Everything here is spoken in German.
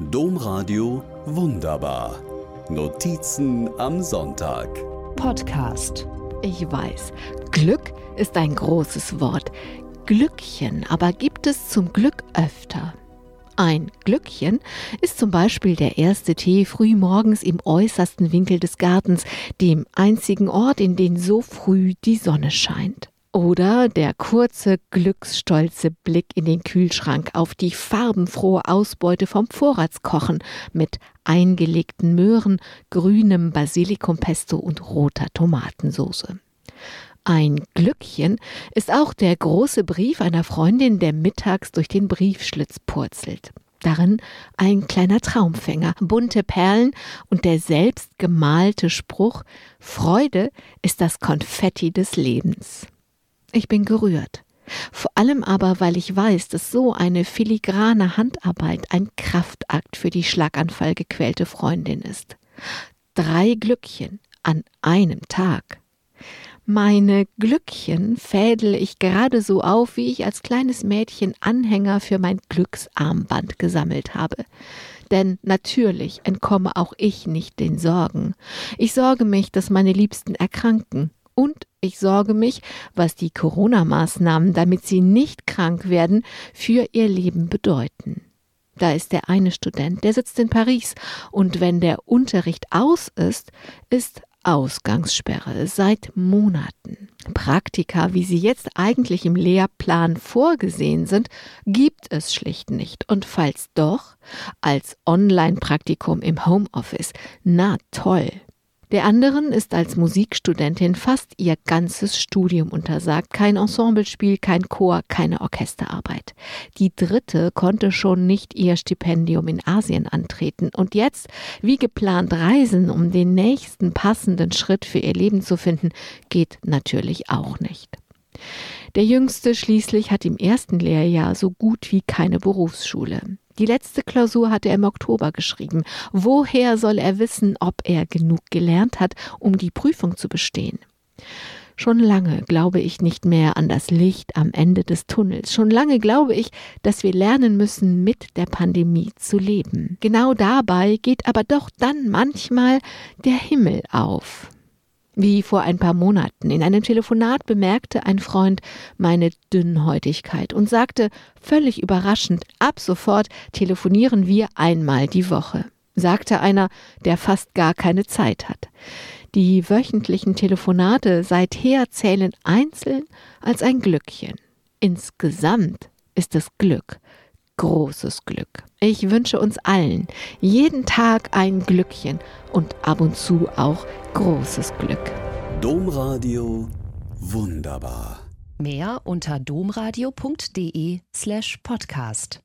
Domradio Wunderbar. Notizen am Sonntag. Podcast. Ich weiß, Glück ist ein großes Wort. Glückchen aber gibt es zum Glück öfter. Ein Glückchen ist zum Beispiel der erste Tee früh morgens im äußersten Winkel des Gartens, dem einzigen Ort, in den so früh die Sonne scheint. Oder der kurze, glücksstolze Blick in den Kühlschrank auf die farbenfrohe Ausbeute vom Vorratskochen mit eingelegten Möhren, grünem Basilikumpesto und roter Tomatensauce. Ein Glückchen ist auch der große Brief einer Freundin, der mittags durch den Briefschlitz purzelt. Darin ein kleiner Traumfänger, bunte Perlen und der selbst gemalte Spruch Freude ist das Konfetti des Lebens. Ich bin gerührt. Vor allem aber, weil ich weiß, dass so eine filigrane Handarbeit ein Kraftakt für die schlaganfallgequälte Freundin ist. Drei Glückchen an einem Tag. Meine Glückchen fädel ich gerade so auf, wie ich als kleines Mädchen Anhänger für mein Glücksarmband gesammelt habe. Denn natürlich entkomme auch ich nicht den Sorgen. Ich sorge mich, dass meine Liebsten erkranken und ich sorge mich, was die Corona-Maßnahmen, damit sie nicht krank werden, für ihr Leben bedeuten. Da ist der eine Student, der sitzt in Paris, und wenn der Unterricht aus ist, ist Ausgangssperre seit Monaten. Praktika, wie sie jetzt eigentlich im Lehrplan vorgesehen sind, gibt es schlicht nicht. Und falls doch, als Online-Praktikum im Homeoffice. Na toll. Der anderen ist als Musikstudentin fast ihr ganzes Studium untersagt. Kein Ensemblespiel, kein Chor, keine Orchesterarbeit. Die dritte konnte schon nicht ihr Stipendium in Asien antreten und jetzt, wie geplant, reisen, um den nächsten passenden Schritt für ihr Leben zu finden, geht natürlich auch nicht. Der Jüngste schließlich hat im ersten Lehrjahr so gut wie keine Berufsschule. Die letzte Klausur hat er im Oktober geschrieben. Woher soll er wissen, ob er genug gelernt hat, um die Prüfung zu bestehen? Schon lange glaube ich nicht mehr an das Licht am Ende des Tunnels. Schon lange glaube ich, dass wir lernen müssen, mit der Pandemie zu leben. Genau dabei geht aber doch dann manchmal der Himmel auf. Wie vor ein paar Monaten. In einem Telefonat bemerkte ein Freund meine Dünnhäutigkeit und sagte völlig überraschend, ab sofort telefonieren wir einmal die Woche. Sagte einer, der fast gar keine Zeit hat. Die wöchentlichen Telefonate seither zählen einzeln als ein Glückchen. Insgesamt ist es Glück, großes Glück. Ich wünsche uns allen jeden Tag ein Glückchen und ab und zu auch großes Glück. Domradio wunderbar. Mehr unter domradio.de slash podcast.